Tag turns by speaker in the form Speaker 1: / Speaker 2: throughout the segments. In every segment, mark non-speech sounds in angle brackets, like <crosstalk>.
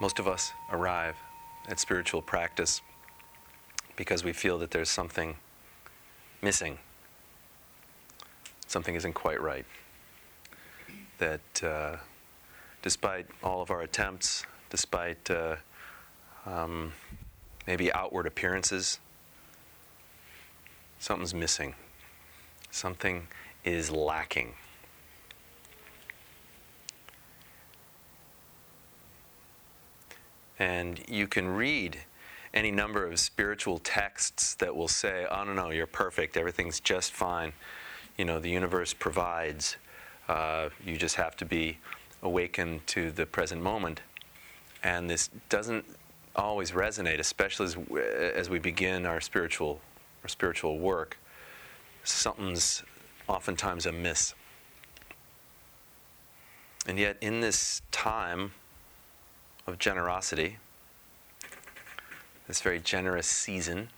Speaker 1: Most of us arrive at spiritual practice because we feel that there's something missing. Something isn't quite right. That uh, despite all of our attempts, despite uh, um, maybe outward appearances, something's missing. Something is lacking. And you can read any number of spiritual texts that will say, oh, no, no, you're perfect, everything's just fine. You know, the universe provides. Uh, you just have to be awakened to the present moment. And this doesn't always resonate, especially as, as we begin our spiritual, our spiritual work. Something's oftentimes amiss. And yet, in this time of generosity, this very generous season,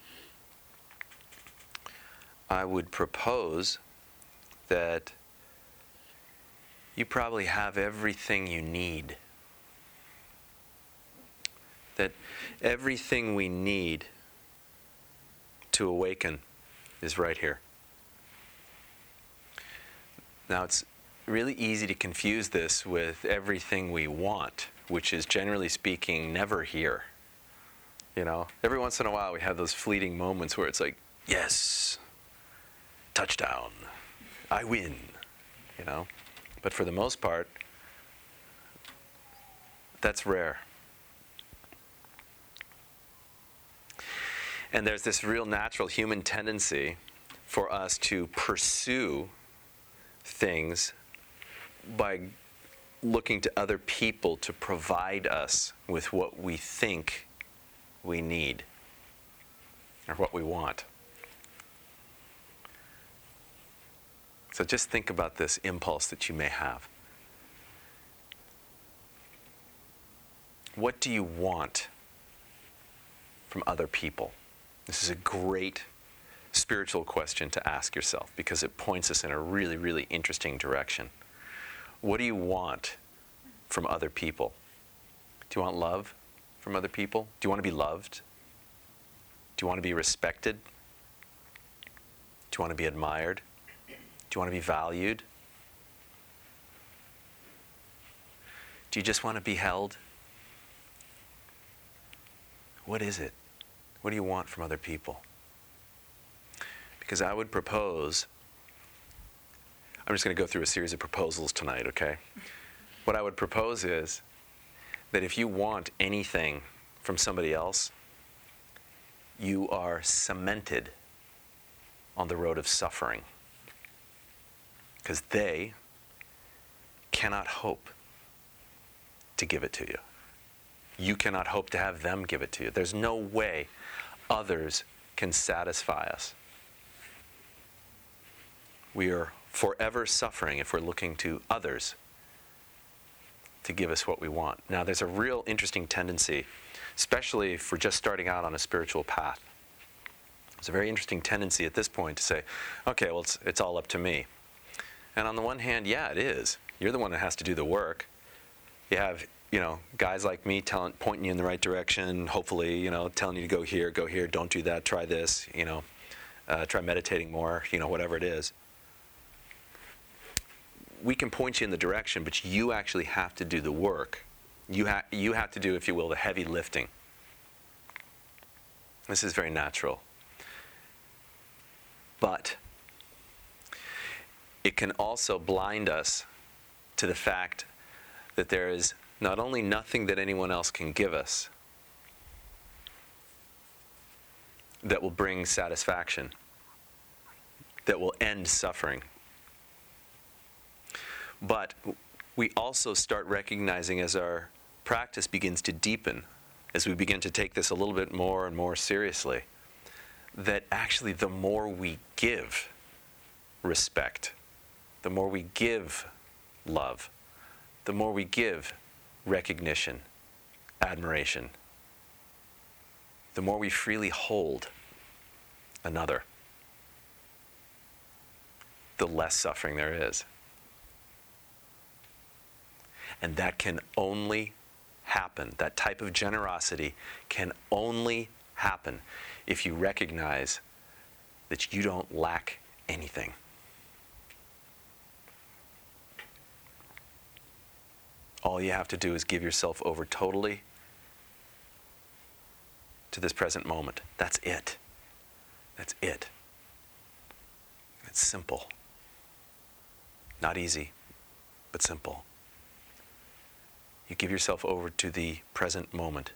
Speaker 1: I would propose that you probably have everything you need. That everything we need to awaken is right here. Now, it's really easy to confuse this with everything we want, which is generally speaking never here. You know, every once in a while we have those fleeting moments where it's like, yes, touchdown, I win, you know. But for the most part, that's rare. And there's this real natural human tendency for us to pursue things by looking to other people to provide us with what we think we need or what we want. So just think about this impulse that you may have. What do you want from other people? This is a great spiritual question to ask yourself because it points us in a really, really interesting direction. What do you want from other people? Do you want love from other people? Do you want to be loved? Do you want to be respected? Do you want to be admired? Do you want to be valued? Do you just want to be held? What is it? What do you want from other people? Because I would propose, I'm just going to go through a series of proposals tonight, okay? What I would propose is that if you want anything from somebody else, you are cemented on the road of suffering because they cannot hope to give it to you. You cannot hope to have them give it to you. There's no way others can satisfy us. We are forever suffering if we're looking to others to give us what we want. Now, there's a real interesting tendency, especially if we're just starting out on a spiritual path. There's a very interesting tendency at this point to say, okay, well, it's, it's all up to me. And on the one hand, yeah, it is. You're the one that has to do the work. You have, you know, guys like me telling, pointing you in the right direction, hopefully, you know, telling you to go here, go here, don't do that, try this, you know, uh, try meditating more, you know, whatever it is. We can point you in the direction, but you actually have to do the work. You, ha- you have to do, if you will, the heavy lifting. This is very natural. But it can also blind us to the fact that there is not only nothing that anyone else can give us that will bring satisfaction, that will end suffering. But we also start recognizing as our practice begins to deepen, as we begin to take this a little bit more and more seriously, that actually the more we give respect, the more we give love, the more we give recognition, admiration, the more we freely hold another, the less suffering there is. And that can only happen, that type of generosity can only happen if you recognize that you don't lack anything. All you have to do is give yourself over totally to this present moment. That's it. That's it. It's simple. Not easy, but simple. You give yourself over to the present moment.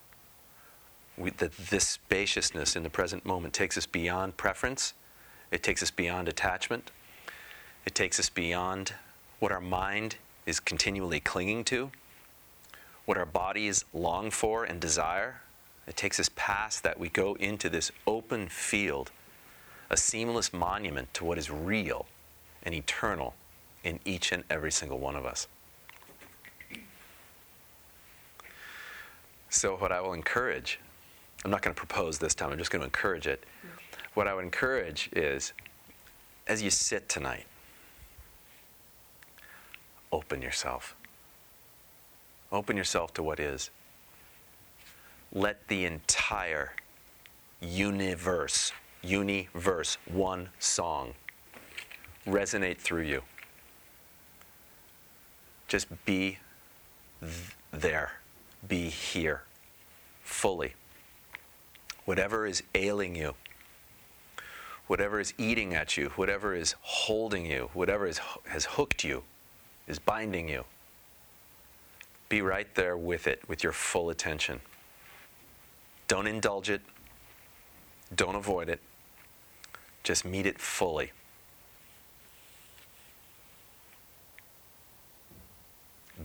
Speaker 1: We, that this spaciousness in the present moment takes us beyond preference, it takes us beyond attachment, it takes us beyond what our mind is continually clinging to, what our bodies long for and desire. It takes us past that. We go into this open field, a seamless monument to what is real and eternal in each and every single one of us. So, what I will encourage, I'm not going to propose this time, I'm just going to encourage it. What I would encourage is as you sit tonight, open yourself. Open yourself to what is. Let the entire universe, universe, one song resonate through you. Just be th- there, be here fully. Whatever is ailing you, whatever is eating at you, whatever is holding you, whatever is, has hooked you, is binding you, be right there with it with your full attention. Don't indulge it, don't avoid it, just meet it fully.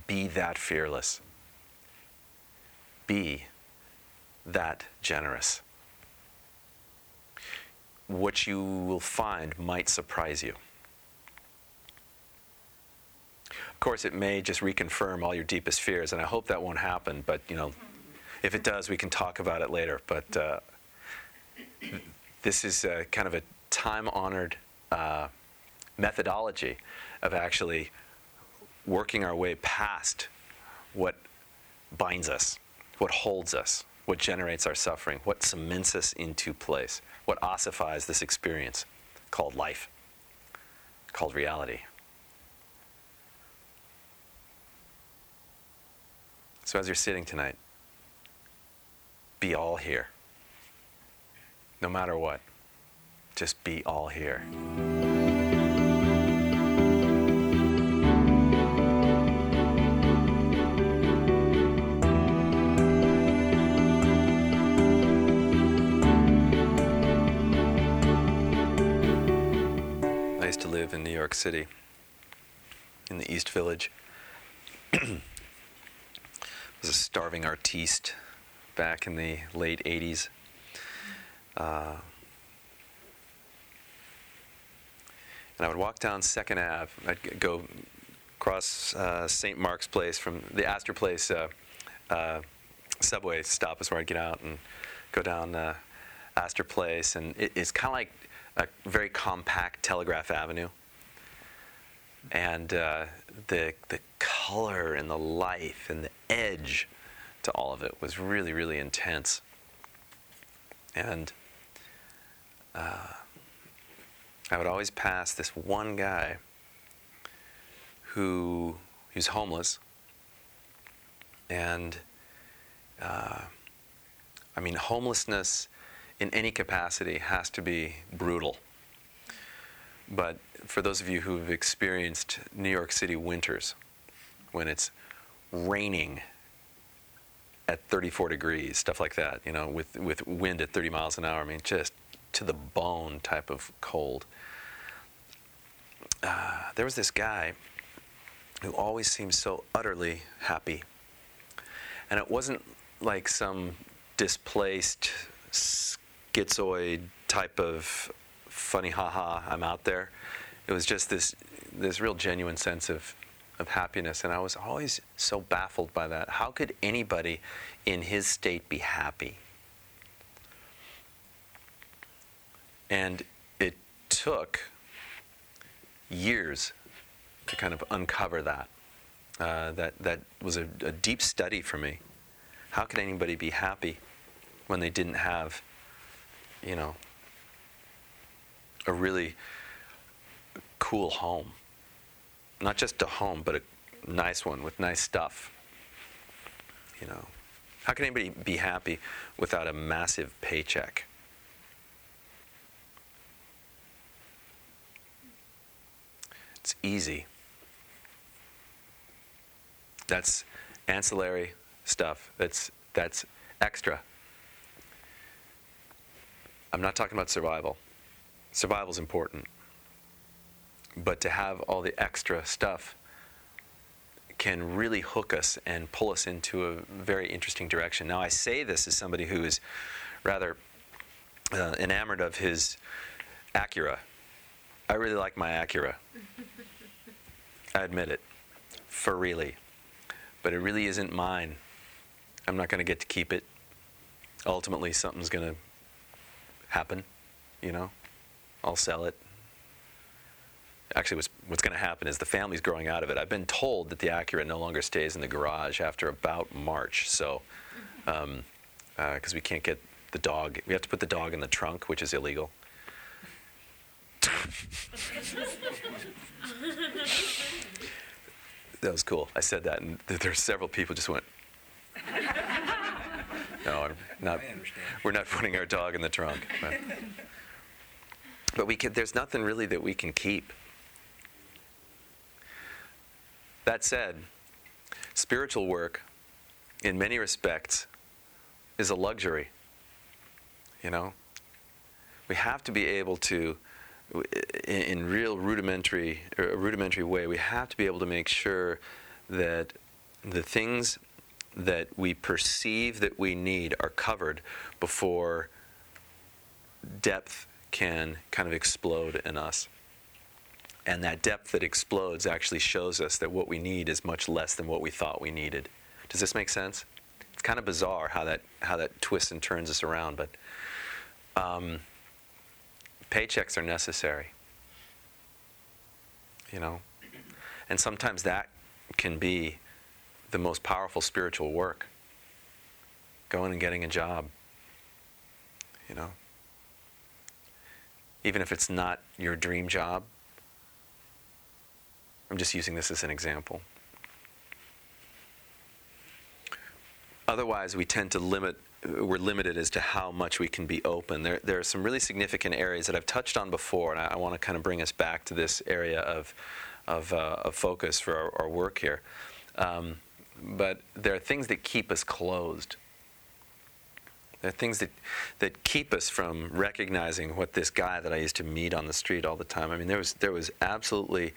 Speaker 1: Be that fearless. Be that generous. What you will find might surprise you. Of course, it may just reconfirm all your deepest fears, and I hope that won't happen. But you know, if it does, we can talk about it later. But uh, this is kind of a time-honored uh, methodology of actually working our way past what binds us, what holds us, what generates our suffering, what cements us into place, what ossifies this experience called life, called reality. So as you're sitting tonight, be all here. No matter what, just be all here. City, in the East Village. <clears throat> was a starving artiste back in the late 80s. Uh, and I would walk down Second Ave. I'd go across uh, St. Mark's Place from the Astor Place uh, uh, subway stop is where I'd get out and go down uh, Astor Place. And it, it's kind of like a very compact Telegraph Avenue. And uh, the, the color and the life and the edge to all of it was really, really intense. And uh, I would always pass this one guy who he was homeless. And uh, I mean, homelessness in any capacity has to be brutal. But for those of you who have experienced New York City winters, when it's raining at 34 degrees, stuff like that, you know, with, with wind at 30 miles an hour, I mean, just to the bone type of cold. Uh, there was this guy who always seemed so utterly happy. And it wasn't like some displaced schizoid type of funny haha I'm out there. It was just this this real genuine sense of of happiness and I was always so baffled by that. How could anybody in his state be happy? And it took years to kind of uncover that. Uh, that that was a, a deep study for me. How could anybody be happy when they didn't have, you know, a really cool home? Not just a home, but a nice one with nice stuff. You know, how can anybody be happy without a massive paycheck? It's easy. That's ancillary stuff. That's that's extra. I'm not talking about survival. Survival is important. But to have all the extra stuff can really hook us and pull us into a very interesting direction. Now, I say this as somebody who is rather uh, enamored of his Acura. I really like my Acura. <laughs> I admit it, for really but it really isn't mine. I'm not going to get to keep it. Ultimately, something's going to happen, you know. I'll sell it. Actually, what's, what's going to happen is the family's growing out of it. I've been told that the Acura no longer stays in the garage after about March, so because um, uh, we can't get the dog, we have to put the dog in the trunk, which is illegal. <laughs> that was cool. I said that, and there were several people just went. <laughs> no, I'm not. We're not putting our dog in the trunk. But, but we can, there's nothing really that we can keep. That said, spiritual work, in many respects, is a luxury. You know, we have to be able to in, real rudimentary, a rudimentary way, we have to be able to make sure that the things that we perceive that we need are covered before depth can kind of explode in us. And that depth that explodes actually shows us that what we need is much less than what we thought we needed. Does this make sense? It's kind of bizarre how that how that twists and turns us around, but um, paychecks are necessary. You know? And sometimes that can be the most powerful spiritual work. Going and getting a job. You know? Even if it's not your dream job. I'm just using this as an example. Otherwise, we tend to limit we're limited as to how much we can be open. There, there are some really significant areas that I've touched on before, and I, I want to kind of bring us back to this area of, of, uh, of focus for our, our work here. Um, but there are things that keep us closed. There are things that, that keep us from recognizing what this guy that I used to meet on the street all the time. I mean, there was, there was absolutely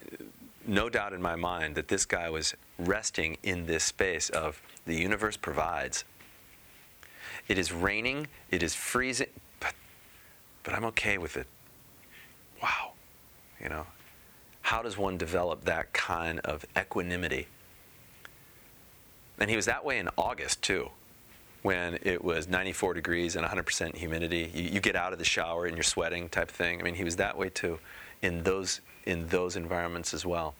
Speaker 1: uh, no doubt in my mind that this guy was resting in this space of the universe provides it is raining, it is freezing, but, but I'm okay with it. Wow. You know, how does one develop that kind of equanimity? And he was that way in August, too, when it was 94 degrees and 100% humidity. You, you get out of the shower and you're sweating, type thing. I mean, he was that way, too, in those, in those environments as well.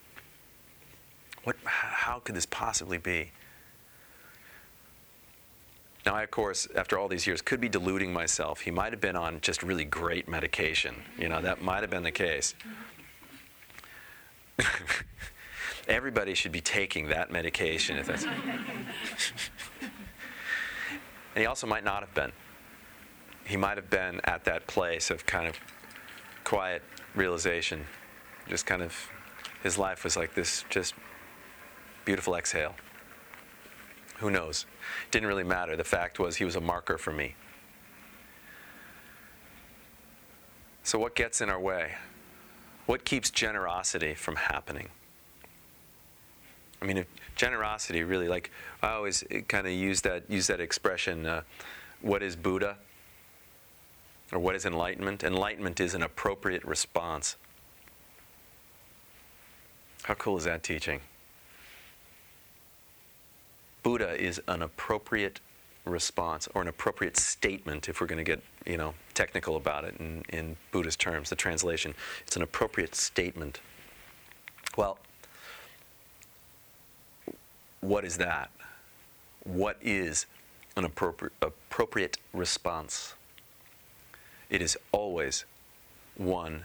Speaker 1: What, how could this possibly be? Now, I, of course, after all these years, could be deluding myself. He might have been on just really great medication. You know, that might have been the case. <laughs> Everybody should be taking that medication if that's. <laughs> and he also might not have been. He might have been at that place of kind of quiet realization. Just kind of, his life was like this just beautiful exhale. Who knows? Didn't really matter. The fact was, he was a marker for me. So, what gets in our way? What keeps generosity from happening? I mean, if generosity really, like I always kind of use that use that expression. Uh, what is Buddha? Or what is enlightenment? Enlightenment is an appropriate response. How cool is that teaching? Buddha is an appropriate response or an appropriate statement if we're going to get you know technical about it in, in Buddhist terms, the translation. It's an appropriate statement. Well, what is that? What is an appropriate, appropriate response? It is always one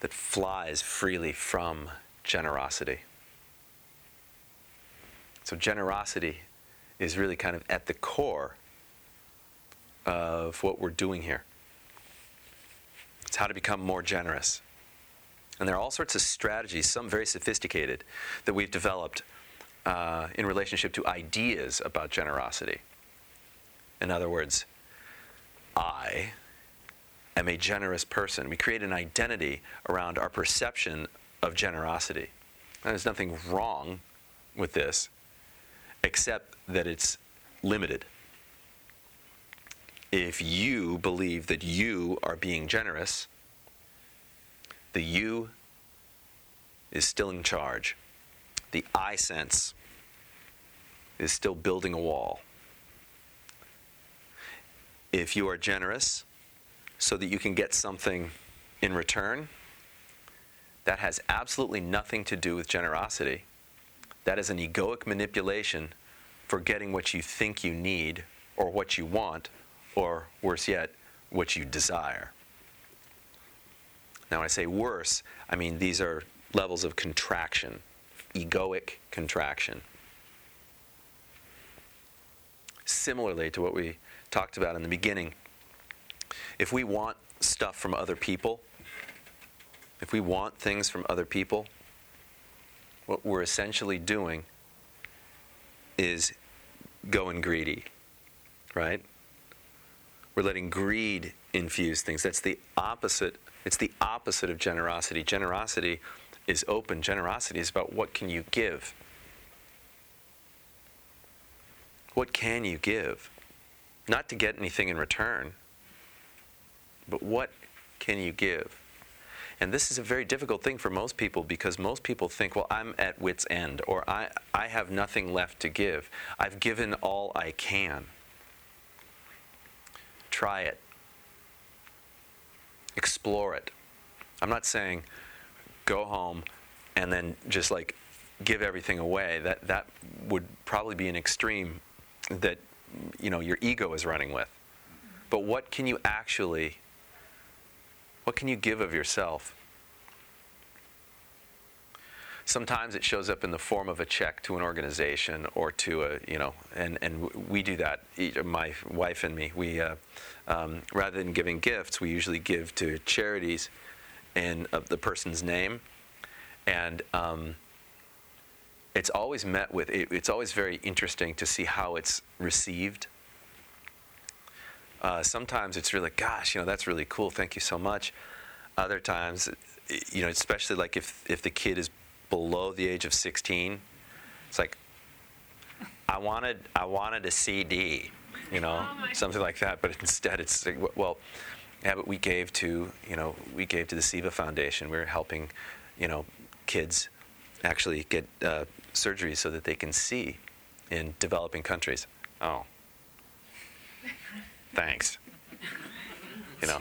Speaker 1: that flies freely from generosity. So, generosity is really kind of at the core of what we're doing here. It's how to become more generous. And there are all sorts of strategies, some very sophisticated, that we've developed uh, in relationship to ideas about generosity. In other words, I am a generous person. We create an identity around our perception of generosity. And there's nothing wrong with this, except that it's limited. If you believe that you are being generous, the you is still in charge. The I sense is still building a wall. If you are generous so that you can get something in return, that has absolutely nothing to do with generosity. That is an egoic manipulation for getting what you think you need or what you want, or worse yet, what you desire. Now, when I say worse, I mean these are levels of contraction, egoic contraction. Similarly to what we talked about in the beginning, if we want stuff from other people, if we want things from other people, what we're essentially doing is going greedy, right? We're letting greed infuse things. That's the opposite. It's the opposite of generosity. Generosity is open. Generosity is about what can you give? What can you give? Not to get anything in return, but what can you give? And this is a very difficult thing for most people because most people think, well, I'm at wit's end, or I, I have nothing left to give. I've given all I can. Try it, explore it. I'm not saying go home and then just like give everything away. That, that would probably be an extreme that you know your ego is running with. But what can you actually what can you give of yourself? Sometimes it shows up in the form of a check to an organization or to a, you know, and, and we do that. My wife and me, we, uh, um, rather than giving gifts, we usually give to charities in the person's name. And um, it's always met with, it, it's always very interesting to see how it's received uh, sometimes it's really, gosh, you know, that's really cool. Thank you so much. Other times, you know, especially like if if the kid is below the age of 16, it's like, I wanted I wanted a CD, you know, oh something like that. But instead, it's like, well, yeah, but we gave to you know we gave to the Seva Foundation. We are helping, you know, kids actually get uh, surgery so that they can see in developing countries. Oh, <laughs> thanks. You know,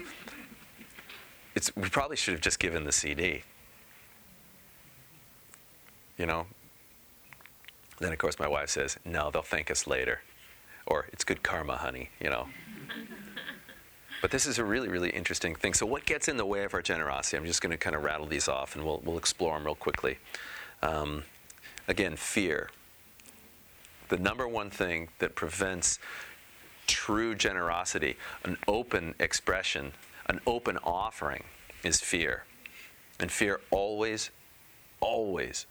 Speaker 1: it's, we probably should have just given the CD. You know? Then, of course, my wife says, no, they'll thank us later. Or, it's good karma, honey, you know? But this is a really, really interesting thing. So, what gets in the way of our generosity? I'm just going to kind of rattle these off and we'll, we'll explore them real quickly. Um, again, fear. The number one thing that prevents true generosity, an open expression, an open offering, is fear. And fear always, always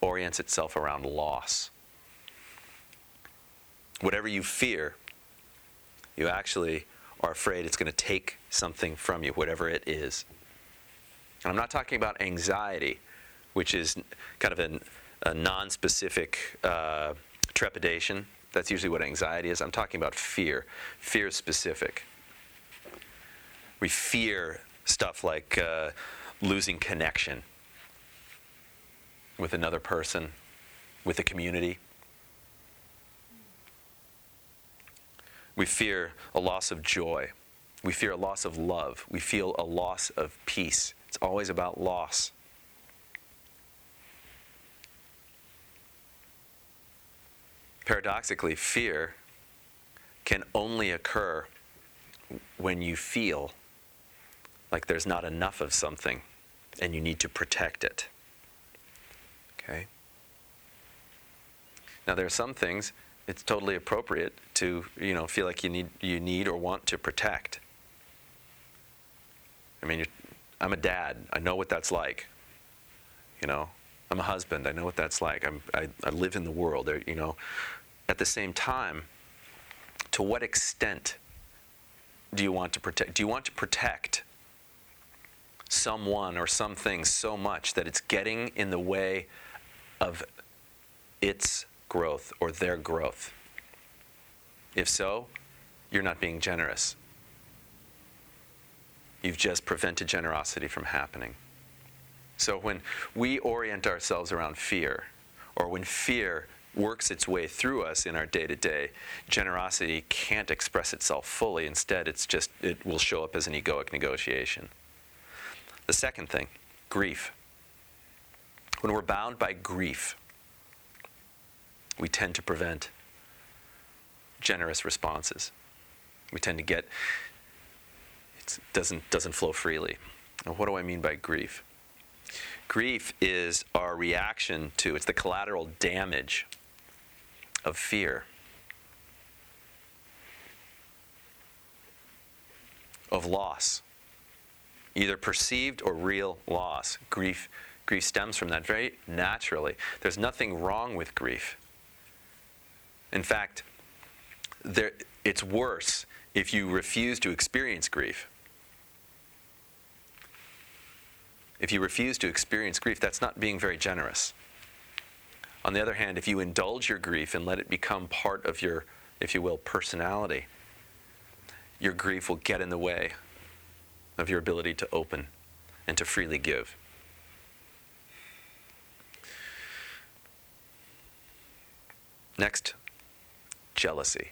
Speaker 1: orients itself around loss. Whatever you fear, you actually are afraid it's going to take something from you, whatever it is. And I'm not talking about anxiety, which is kind of an a non-specific uh, trepidation. That's usually what anxiety is. I'm talking about fear. Fear is specific. We fear stuff like uh, losing connection with another person, with a community. We fear a loss of joy. We fear a loss of love. We feel a loss of peace. It's always about loss. Paradoxically, fear can only occur when you feel like there's not enough of something and you need to protect it. Okay? Now there are some things it's totally appropriate to, you know, feel like you need you need or want to protect. I mean, I'm a dad. I know what that's like. You know, I'm a husband. I know what that's like. I'm, I, I live in the world. You know, at the same time, to what extent do you want to protect? Do you want to protect someone or something so much that it's getting in the way of its growth or their growth? If so, you're not being generous. You've just prevented generosity from happening. So when we orient ourselves around fear, or when fear works its way through us in our day to day, generosity can't express itself fully. Instead, it's just, it will show up as an egoic negotiation. The second thing, grief. When we're bound by grief, we tend to prevent generous responses. We tend to get it doesn't doesn't flow freely. Now, what do I mean by grief? Grief is our reaction to it's the collateral damage of fear. Of loss. Either perceived or real loss. Grief grief stems from that very naturally. There's nothing wrong with grief. In fact, there, it's worse if you refuse to experience grief. If you refuse to experience grief, that's not being very generous. On the other hand, if you indulge your grief and let it become part of your, if you will, personality, your grief will get in the way of your ability to open and to freely give. Next, jealousy.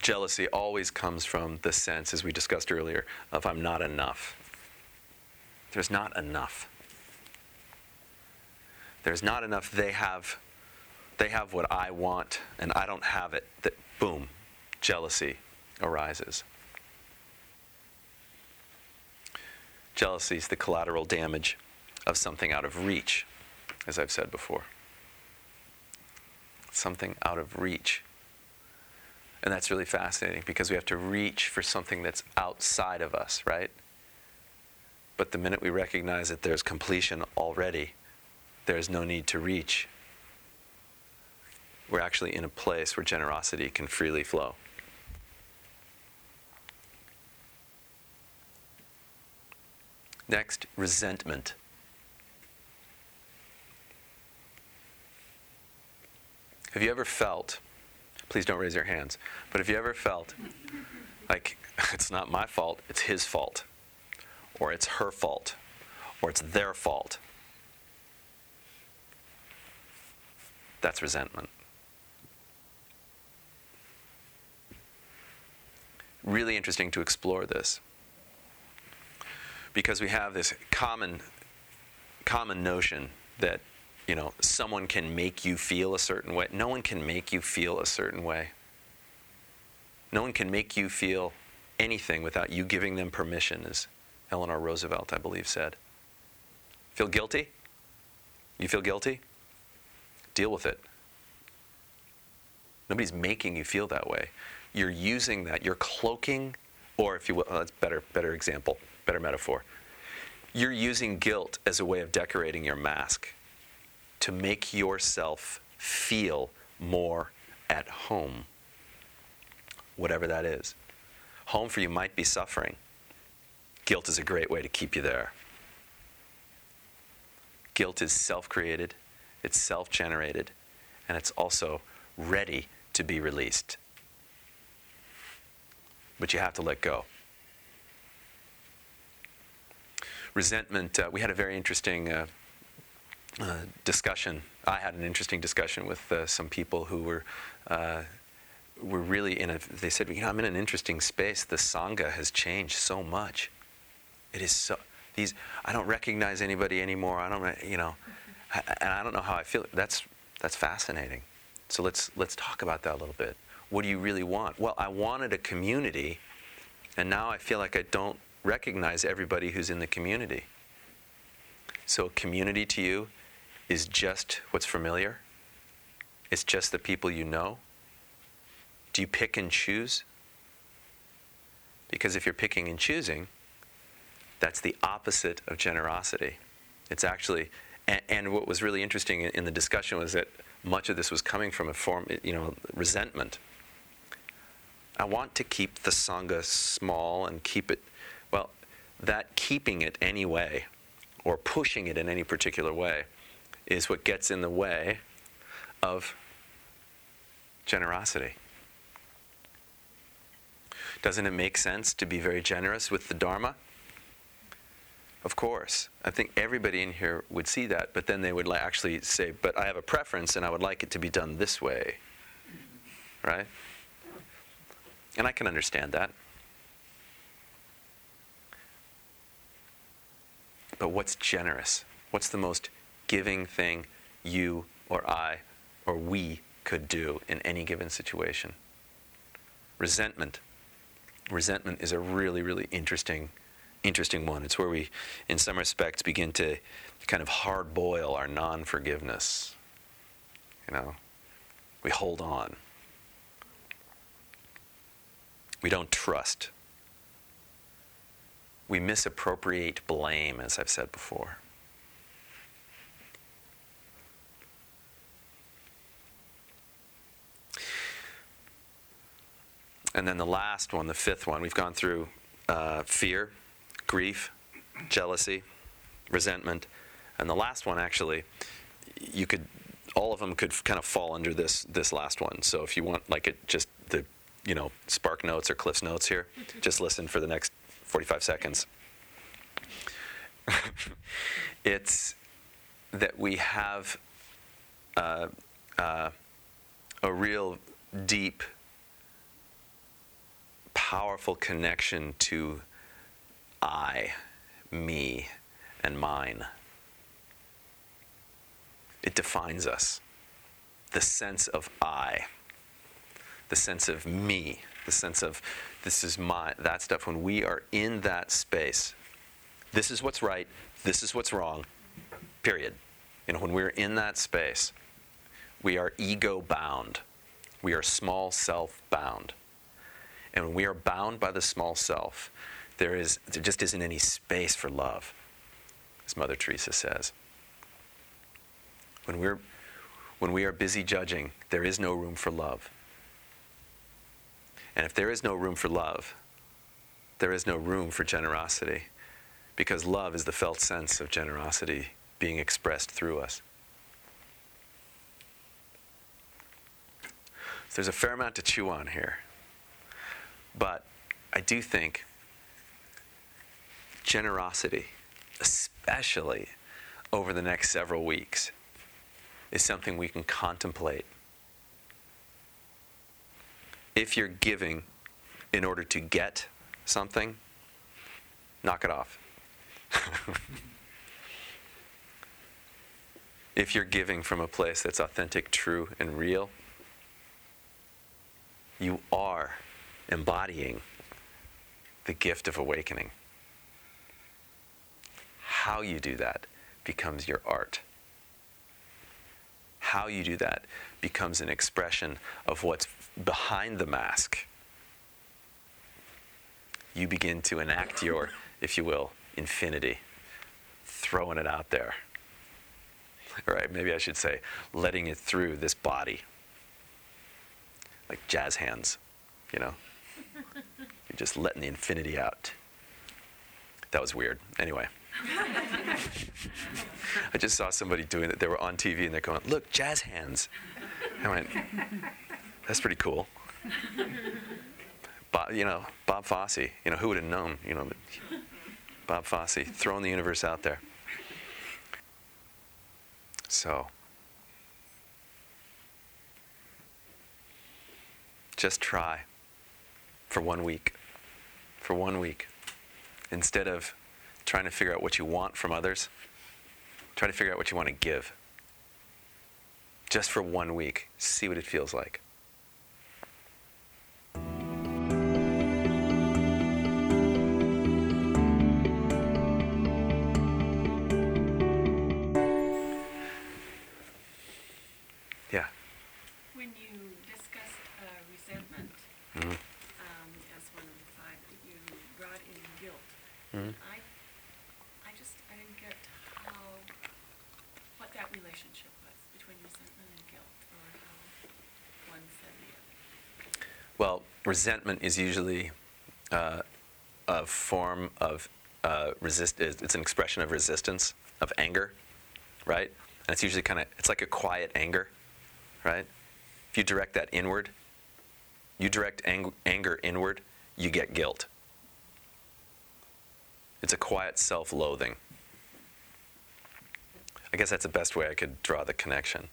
Speaker 1: Jealousy always comes from the sense, as we discussed earlier, of I'm not enough. There's not enough. There's not enough. They have, they have what I want, and I don't have it. That boom, jealousy arises. Jealousy is the collateral damage of something out of reach, as I've said before. Something out of reach. And that's really fascinating because we have to reach for something that's outside of us, right? But the minute we recognize that there's completion already, there's no need to reach. We're actually in a place where generosity can freely flow. Next, resentment. Have you ever felt, please don't raise your hands, but have you ever felt like <laughs> it's not my fault, it's his fault? or it's her fault, or it's their fault. That's resentment. Really interesting to explore this because we have this common common notion that you know someone can make you feel a certain way. No one can make you feel a certain way. No one can make you feel anything without you giving them permission, as Eleanor Roosevelt, I believe, said. Feel guilty? You feel guilty? Deal with it. Nobody's making you feel that way. You're using that. You're cloaking, or if you will, uh, that's better, better example, better metaphor. You're using guilt as a way of decorating your mask to make yourself feel more at home, whatever that is. Home for you might be suffering. Guilt is a great way to keep you there. Guilt is self created, it's self generated, and it's also ready to be released. But you have to let go. Resentment, uh, we had a very interesting uh, uh, discussion. I had an interesting discussion with uh, some people who were. Uh, were really in a. They said, you know, I'm in an interesting space. The sangha has changed so much. It is so. These. I don't recognize anybody anymore. I don't. You know, and I don't know how I feel. That's that's fascinating. So let's let's talk about that a little bit. What do you really want? Well, I wanted a community, and now I feel like I don't recognize everybody who's in the community. So community to you is just what's familiar. It's just the people you know. Do you pick and choose? Because if you're picking and choosing, that's the opposite of generosity. It's actually, and, and what was really interesting in, in, the discussion was that much of this was coming from a form, you know, resentment. I want to keep the Sangha small and keep it, well, that keeping it anyway, or pushing it in any particular way, is what gets in the way of generosity. Doesn't it make sense to be very generous with the Dharma? Of course. I think everybody in here would see that, but then they would actually say, but I have a preference and I would like it to be done this way. Right? And I can understand that. But what's generous? What's the most giving thing you or I or we could do in any given situation? Resentment. Resentment is a really, really interesting interesting one. It's where we, in some respects, begin to kind of hard boil our non forgiveness. You know, we hold on. We don't trust. We misappropriate blame, as I've said before. And then the last one, the fifth one, we've gone through uh, fear, grief, jealousy, resentment, and the last one actually, you could, all of them could kind of fall under this this last one. So if you want like it, just the, you know, Spark Notes or Cliff's Notes here, just listen for the next 45 seconds. <laughs> it's that we have uh, uh, a real deep, powerful connection to I, me, and mine. It defines us. The sense of I, the sense of me, the sense of this is my, that stuff. When we are in that space, this is what's right, this is what's wrong, period. You know, when we're in that space, we are ego bound. We are small self bound. And when we are bound by the small self, there, is, there just isn't any space for love, as Mother Teresa says. When, we're, when we are busy judging, there is no room for love. And if there is no room for love, there is no room for generosity, because love is the felt sense of generosity being expressed through us. So there's a fair amount to chew on here. But I do think generosity, especially over the next several weeks, is something we can contemplate. If you're giving in order to get something, knock it off. <laughs> if you're giving from a place that's authentic, true, and real, you are embodying the gift of awakening how you do that becomes your art. How you do that becomes an expression of what's behind the mask. You begin to enact your, if you will, infinity, throwing it out there. Right? Maybe I should say, letting it through this body. Like jazz hands, you know? You're just letting the infinity out. That was weird. Anyway. <laughs> I just saw somebody doing it. They were on TV and they're going, "Look, jazz hands." I went, "That's pretty cool." Bob, you know, Bob Fosse. You know, who would have known? You know, Bob Fosse throwing the universe out there. So, just try for one week. For one week. Instead of trying to figure out what you want from others, try to figure out what you want to give. Just for one week. See what it feels like.
Speaker 2: Resentment
Speaker 1: is usually uh, a form of uh, resist. It's an expression of resistance, of anger, right? And it's usually kind of it's like a quiet anger, right? If you direct that inward, you direct ang- anger inward, you get guilt. It's a quiet self-loathing. I guess that's the best way I could draw the connection.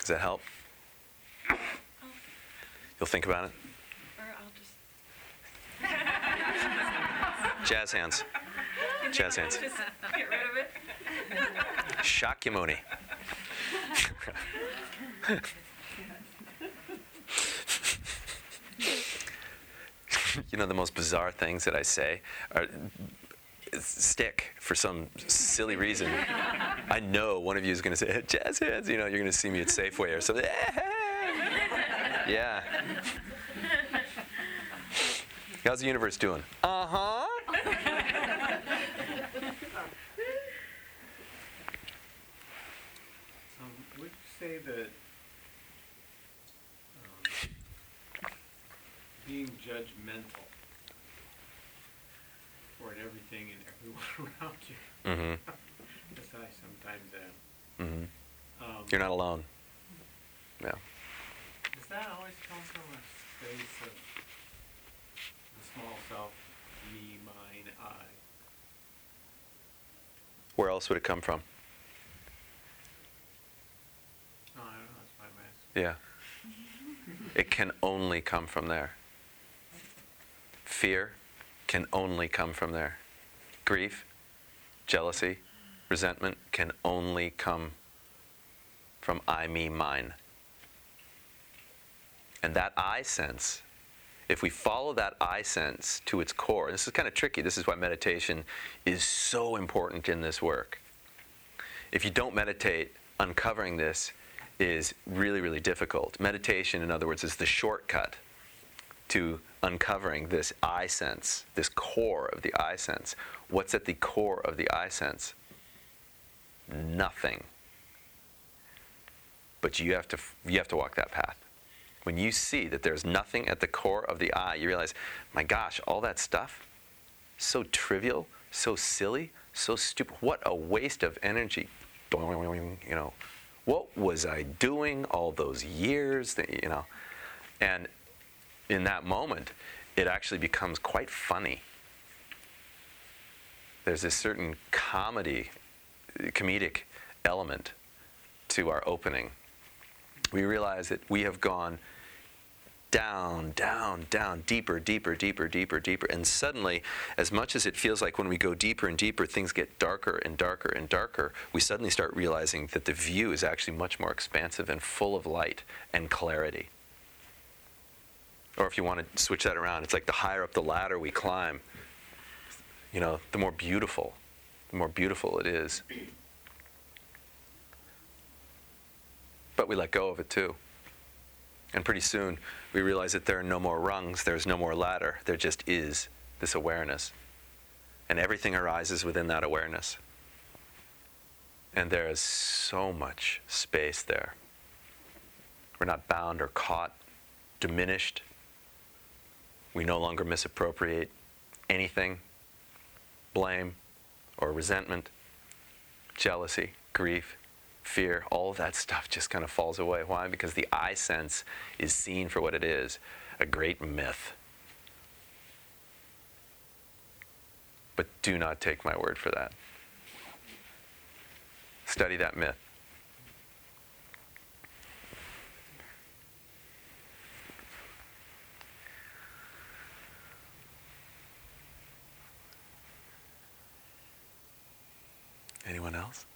Speaker 1: Does that help? You'll think about it?
Speaker 2: or I'll just. <laughs> <laughs>
Speaker 1: Jazz hands. Jazz hands.
Speaker 2: Get rid of it?
Speaker 1: Shakyamuni. <laughs> you know the most bizarre things that I say are stick for some silly reason. I know one of you is going to say jazz hands. You know you're going to see me at Safeway or something. yeah. <laughs> How's the universe doing? Uh huh.
Speaker 3: Um, would you say that um, being judgmental toward everything and everyone <laughs> around you,
Speaker 1: Mm-hmm.
Speaker 3: as I sometimes am,
Speaker 1: Mm-hmm.
Speaker 3: um,
Speaker 1: You're not alone. Yeah.
Speaker 3: does that always come from a space of the small self, me, mine, I?
Speaker 1: Where else would it come from?
Speaker 3: No, I don't know. That's I'm.
Speaker 1: Yeah. It can only come from there. Fear can only come from there. Grief, jealousy, resentment can only come from I, me, mine. And that I sense, if we follow that I sense to its core, this is kind of tricky. This is why meditation is so important in this work. If you don't meditate, uncovering this is really, really difficult. Meditation, in other words, is the shortcut to uncovering this I sense, this core of the I sense. What's at the core of the I sense? Nothing. But you have to you have to walk that path. When you see that there's nothing at the core of the I, you realize, my gosh, all that stuff, so trivial, so silly, so stupid. What a waste of energy. You know, what was I doing all those years? That, you know, and in that moment, it actually becomes quite funny. There's this certain comedy, comedic element to our opening. We realize that we have gone down, down, down, deeper, deeper, deeper, deeper, deeper. And suddenly, as much as it feels like when we go deeper and deeper, things get darker and darker and darker, we suddenly start realizing that the view is actually much more expansive and full of light and clarity. Or if you want to switch that around, it's like the higher up the ladder we climb, you know, the more beautiful, the more beautiful it is. But we let go of it too. And pretty soon we realize that there are no more rungs, there's no more ladder, there just is this awareness. And everything arises within that awareness. And there is so much space there. We're not bound or caught, diminished. We no longer misappropriate. anything, blame or resentment, jealousy, grief, fear, all of that stuff just kind of falls away. Why? Because the I sense is seen for what it is a great myth. But do not take my word for that. Study that myth. Anyone else?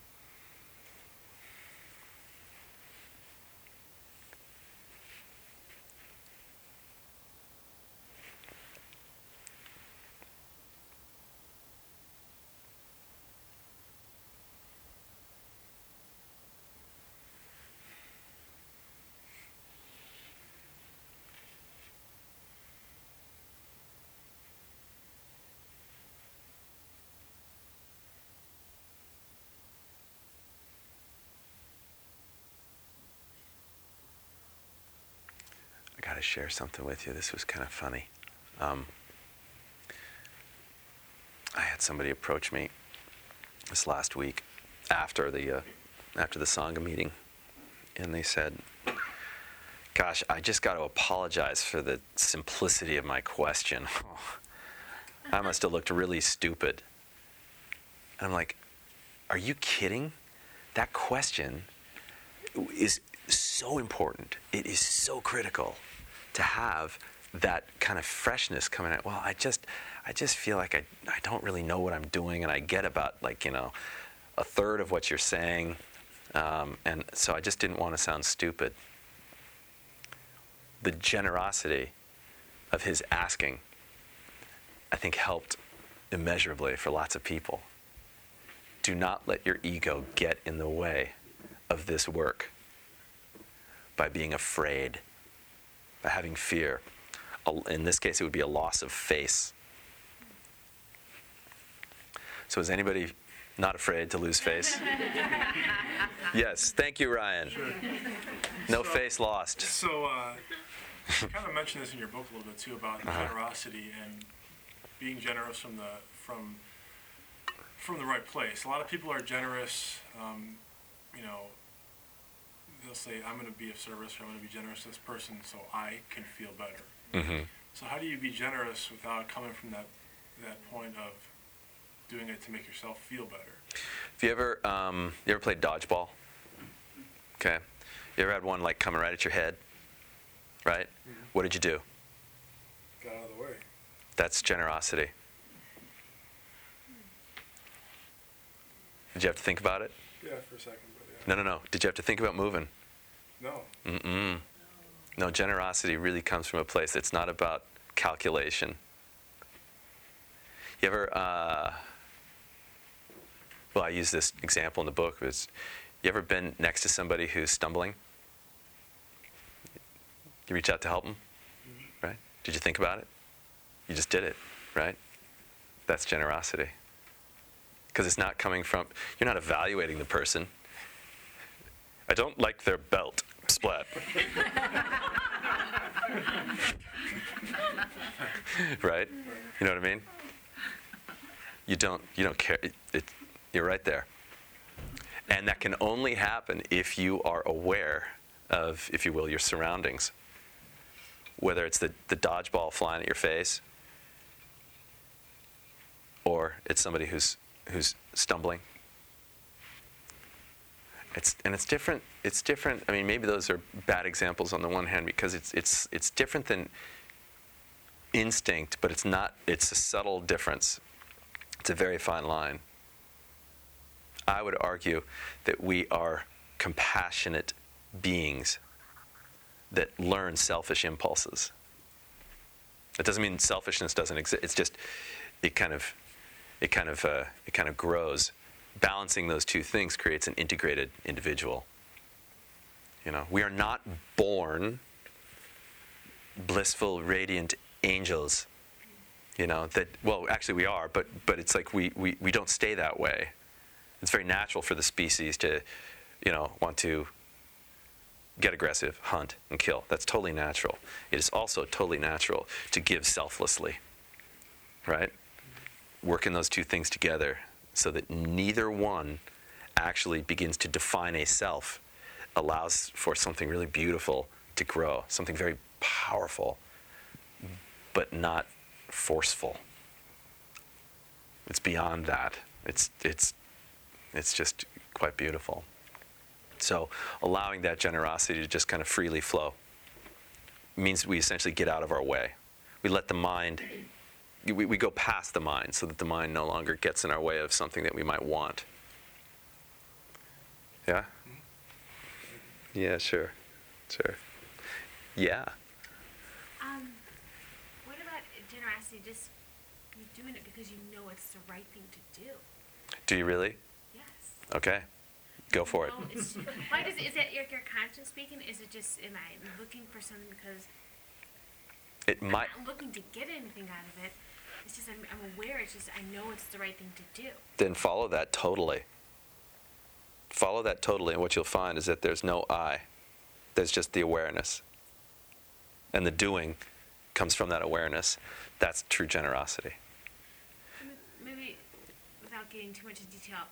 Speaker 1: I got to share something with you. This was kind of funny. Um, I had somebody approach me this last week after the uh, after the sangha meeting, and they said, "Gosh, I just got to apologize for the simplicity of my question. <laughs> I must have looked really stupid." And I'm like, "Are you kidding? That question is so important. It is so critical to have that kind of freshness coming out. Well, I just, I just feel like I, I don't really know what I'm doing, and I get about like you know, a third of what you're saying, um, and so I just didn't want to sound stupid. The generosity of his asking, I think, helped immeasurably for lots of people. Do not let your ego get in the way of this work by being afraid, by having fear. In this case, it would be a loss of face. So, is anybody not afraid to lose face? <laughs> yes, thank you, Ryan.
Speaker 4: Sure.
Speaker 1: No
Speaker 4: So-
Speaker 1: face lost.
Speaker 4: So, uh, you kind of mentioned this in your book a little bit too about
Speaker 1: Uh-huh.
Speaker 4: generosity and being generous from the from from the right place. A lot of people are generous. Um, you know, they'll say, "I'm going to be of service," or "I'm going to be generous to this person so I can feel better."
Speaker 1: hmm
Speaker 4: So, how do you be generous without coming from that that point of doing it to make yourself feel better?
Speaker 1: Have you ever, um, you ever played dodgeball? Okay. You ever had one like coming right at your head? Right? What did you do?
Speaker 4: Got out of the way.
Speaker 1: That's generosity. Did you have to think about it?
Speaker 4: Yeah, for a second, but yeah.
Speaker 1: No, no, no. Did you have to think about moving?
Speaker 4: No.
Speaker 1: Mm-mm. No, generosity really comes from a place that's not about calculation. You ever, uh, well, I use this example in the book. Was you ever been next to somebody who's stumbling? You reach out to help them, right? Did you think about it? You just did it, right? That's generosity. Because it's not coming from, you're not evaluating the person. I don't like their belt. Splat. right? You know what I mean? You don't you don't care it, it, you're right there. And that can only happen if you are aware of, if you will, your surroundings. Whether it's the, the dodgeball flying at your face or it's somebody who's who's stumbling it's and it's different it's different i mean maybe those are bad examples on the one hand because it's it's it's different than instinct but it's not it's a subtle difference. It's a very fine line. I would argue that we are compassionate beings that learn selfish impulses. It doesn't mean selfishness doesn't exist it's just it kind of it kind of uh, it kind of grows balancing those two things creates an integrated individual. You know, we are not born blissful, radiant angels. You know that. Well, actually, we are, but but it's like we we, we don't stay that way. It's very natural for the species to, you know, want to get aggressive, hunt, and kill. That's totally natural. It is also totally natural to give selflessly. right? Working those two things together so that neither one actually begins to define a self allows for something really beautiful to grow, something very powerful, but not forceful. It's beyond that. It's, it's, it's just quite beautiful. So, allowing that generosity to just kind of freely flow means we essentially get out of our way. We let the mind, we, we go past the mind so that the mind no longer gets in our way of something that we might want. Yeah? Yeah, sure. Sure. Yeah.
Speaker 5: Um, what about generosity? Just you doing it because you know it's the right thing to do.
Speaker 1: Do you really?
Speaker 5: Yes.
Speaker 1: Okay. Go for it.
Speaker 5: No, it's, why does is that your, your conscience speaking? Is it just am I looking for something because
Speaker 1: It
Speaker 5: I'm
Speaker 1: might
Speaker 5: not looking to get anything out of it? It's just I'm, I'm aware. It's just I know it's the right thing to do.
Speaker 1: then follow that totally. Follow that totally, and what you'll find is that there's no I. There's just the awareness. And the doing comes from that awareness. That's true generosity.
Speaker 5: Maybe without getting too much into detail,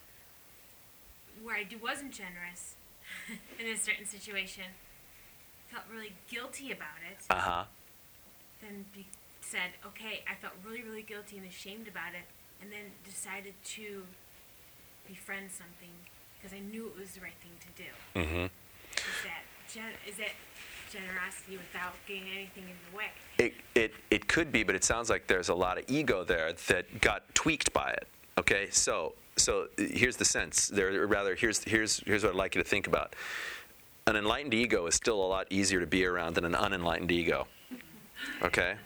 Speaker 5: where I wasn't generous <laughs> in a certain situation, felt really guilty about it.
Speaker 1: Uh huh.
Speaker 5: then be, said, okay, I felt really, really guilty and ashamed about it, and then decided to befriend something because I knew it was the right thing to do.
Speaker 1: Mm hmm.
Speaker 5: Is that gen- is that generosity without getting anything in the way?
Speaker 1: It, it, it could be, but it sounds like there's a lot of ego there that got tweaked by it. Okay, so so here's the sense. There, or rather, here's here's here's what I'd like you to think about. An enlightened ego is still a lot easier to be around than an unenlightened ego. Okay,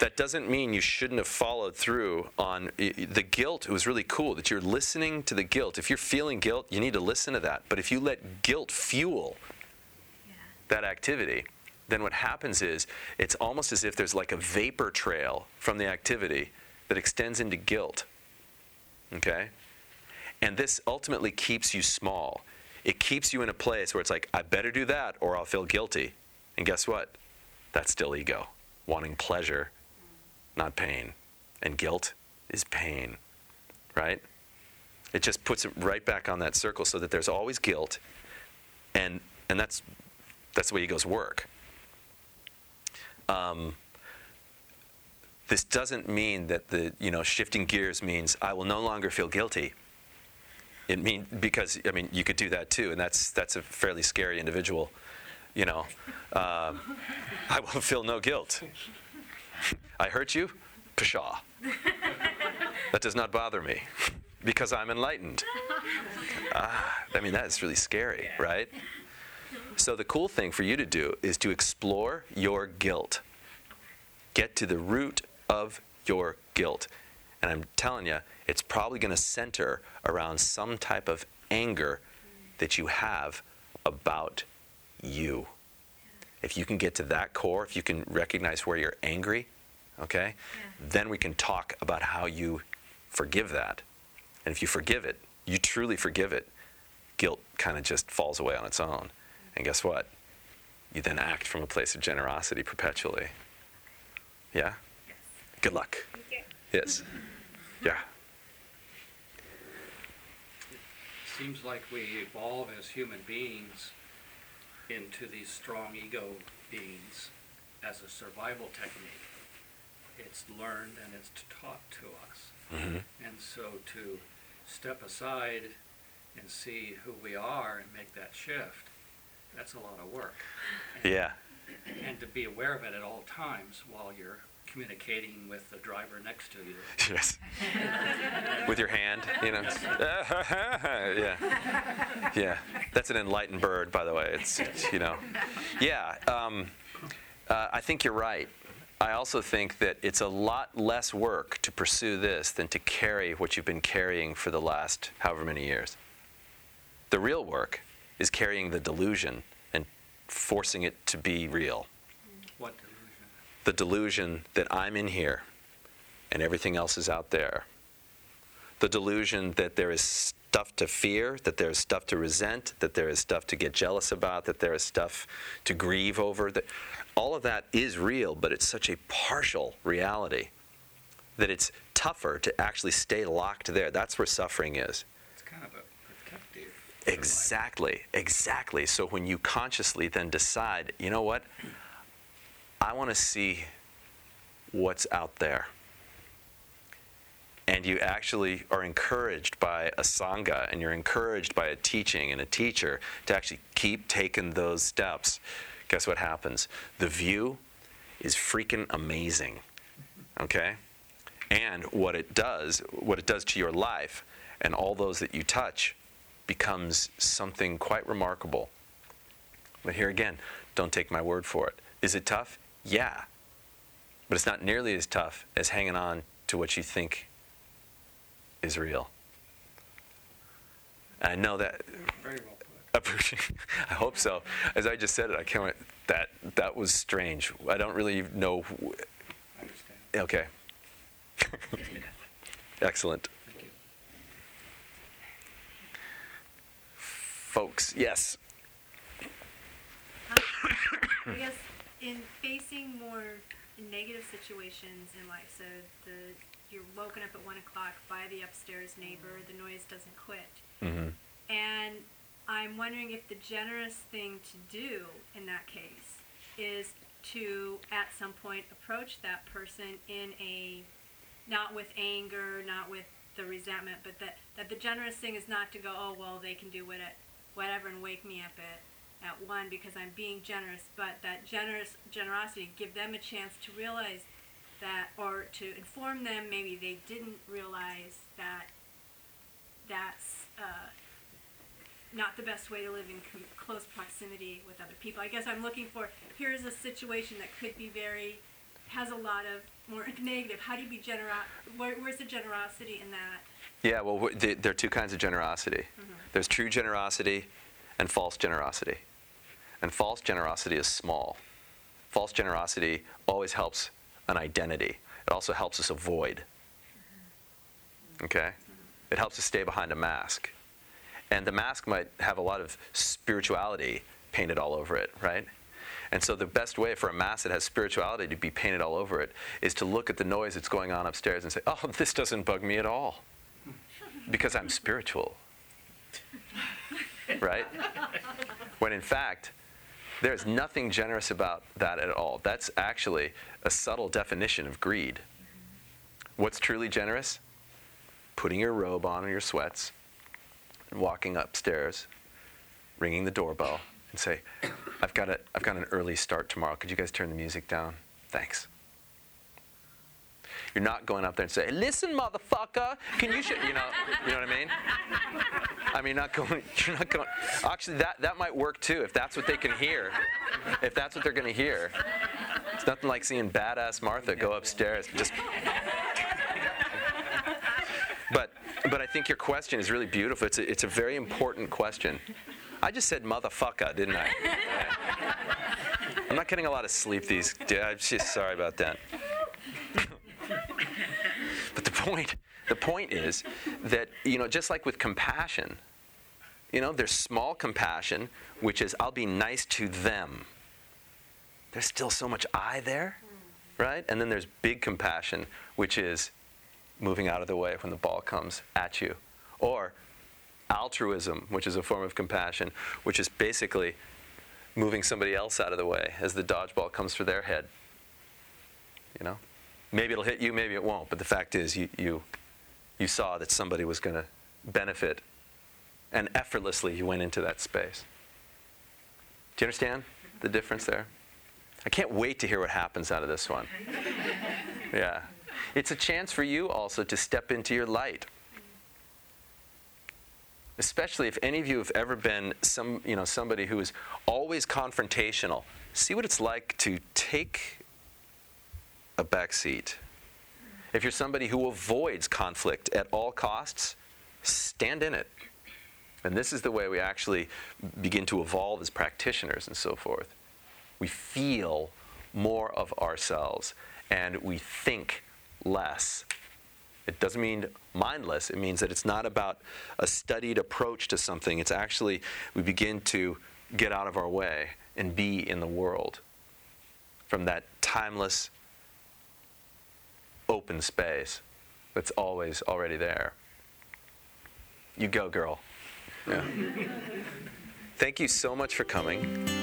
Speaker 1: that doesn't mean you shouldn't have followed through on the guilt. It was really cool that you're listening to the guilt. If you're feeling guilt, you need to listen to that. But if you let guilt fuel
Speaker 5: Yeah.
Speaker 1: that activity, then what happens is it's almost as if there's like a vapor trail from the activity that extends into guilt. Okay? And this ultimately keeps you small. It keeps you in a place where it's like, I better do that or I'll feel guilty. And guess what? That's still ego, wanting pleasure, not pain. And guilt is pain, right? It just puts it right back on that circle so that there's always guilt. And, and that's that's the way egos work. Um, this doesn't mean that the you know shifting gears means I will no longer feel guilty. It mean because I mean you could do that too, and that's that's a fairly scary individual. You know, um, I will <laughs> feel no guilt. I hurt you, pshaw. That does not bother me because I'm enlightened. Ah, I mean that is really scary, right? So the cool thing for you to do is to explore your guilt. Get to the root of your guilt. And I'm telling you, it's probably going to center around some type of anger that you have about you. If you can get to that core, if you can recognize where you're angry, okay,
Speaker 5: Yeah.
Speaker 1: then we can talk about how you forgive that. And if you forgive it, you truly forgive it, guilt kind of just falls away on its own. And guess what? You then act from a place of generosity perpetually. Yeah?
Speaker 5: Yes.
Speaker 1: Good luck.
Speaker 5: Okay.
Speaker 1: Yes. <laughs> Yeah.
Speaker 6: It Seems like we evolve as human beings into these strong ego beings as a survival technique. It's learned and it's taught to us.
Speaker 1: hmm
Speaker 6: And so to step aside and see who we are and make that shift, that's a lot of work. And-
Speaker 1: Yeah.
Speaker 6: And to be aware of it at all times while you're communicating with the driver next to you. <laughs>
Speaker 1: Yes. With your hand, you know. <laughs> yeah. Yeah. That's an enlightened bird, by the way. It's, you know. Yeah. Um, uh, I think you're right. I also think that it's a lot less work to pursue this than to carry what you've been carrying for the last however many years. The real work is carrying the delusion forcing it to be real.
Speaker 6: What delusion?
Speaker 1: the delusion that I'm in here and everything else is out there. The delusion that there is stuff to fear, that there is stuff to resent, that there is stuff to get jealous about, that there is stuff to grieve over. That all of that is real, but it's such a partial reality that it's tougher to actually stay locked there. That's where suffering is.
Speaker 6: It's kind of a protective.
Speaker 1: Exactly, exactly. So when you consciously then decide, you know what? I want to see what's out there. And you actually are encouraged by a sangha and you're encouraged by a teaching and a teacher to actually keep taking those steps. Guess what happens? The view is freaking amazing. Okay? And what it does, what it does to your life and all those that you touch becomes something quite remarkable. But here again, don't take my word for it. Is it tough? Yeah. But it's not nearly as tough as hanging on to what you think is real. I know that.
Speaker 6: Very well put. <laughs>
Speaker 1: I hope so. As I just said it, I can't. wait- That that was strange. I don't really know. wh-
Speaker 6: I understand.
Speaker 1: Okay. <laughs> Excellent,
Speaker 6: Thank you.
Speaker 1: Folks. Yes.
Speaker 7: I guess in facing more negative situations in life, so the you're woken up at one o'clock by the upstairs neighbor, the noise doesn't quit,
Speaker 1: hmm
Speaker 7: and I'm wondering if the generous thing to do in that case is to at some point approach that person in a not with anger, not with the resentment, but that, that the generous thing is not to go, oh well they can do what it, whatever and wake me up at at one because I'm being generous, but that generous generosity give them a chance to realize that or to inform them maybe they didn't realize that that's uh, not the best way to live in close proximity with other people. I guess I'm looking for here's a situation that could be very has a lot of more <laughs> negative. How do you be generous? Where, where's the generosity in that?
Speaker 1: Yeah. Well, wh- th- there are two kinds of generosity. Mm-hmm. There's true generosity and false generosity. And false generosity is small. False generosity always helps an identity. It also helps us avoid. Mm-hmm. Okay? It helps us stay behind a mask. And the mask might have a lot of spirituality painted all over it, right? And so the best way for a mask that has spirituality to be painted all over it is to look at the noise that's going on upstairs and say, oh, <laughs> this doesn't bug me at all because I'm spiritual. <laughs> right? When in fact, there's nothing generous about that at all. That's actually a subtle definition of greed. What's truly generous? Putting your robe on or your sweats, and walking upstairs, ringing the doorbell, and say, I've got, a, I've got an early start tomorrow. Could you guys turn the music down? Thanks. You're not going up there and say, "Listen, motherfucker, can you?" You know, you know what I mean? I mean, not going. <laughs> You're not going. Actually, that that might work too if that's what they can hear. If that's what they're going to hear, it's nothing like seeing badass Martha go upstairs. Just. But but I think your question is really beautiful. It's a, it's a very important question. I just said motherfucker, didn't I? I'm not getting a lot of sleep these. days. I'm just sorry about that. Point, the point is that you know, just like with compassion, you know, there's small compassion, which is I'll be nice to them. There's still so much I there, right? And then there's big compassion, which is moving out of the way when the ball comes at you, or altruism, which is a form of compassion, which is basically moving somebody else out of the way as the dodgeball comes for their head. You know? Maybe it'll hit you, maybe it won't, but the fact is you you, you saw that somebody was going to benefit and effortlessly you went into that space. Do you understand the difference there? I can't wait to hear what happens out of this one. <laughs> Yeah. It's a chance for you also to step into your light. Especially if any of you have ever been some, you know, somebody who is always confrontational. See what it's like to take a back seat. If you're somebody who avoids conflict at all costs, stand in it. And this is the way we actually begin to evolve as practitioners and so forth. We feel more of ourselves and we think less. It doesn't mean mindless, it means that it's not about a studied approach to something. It's actually, we begin to get out of our way and be in the world from that timeless, open space. that's always already there. You go, girl. Yeah. Thank you so much for coming.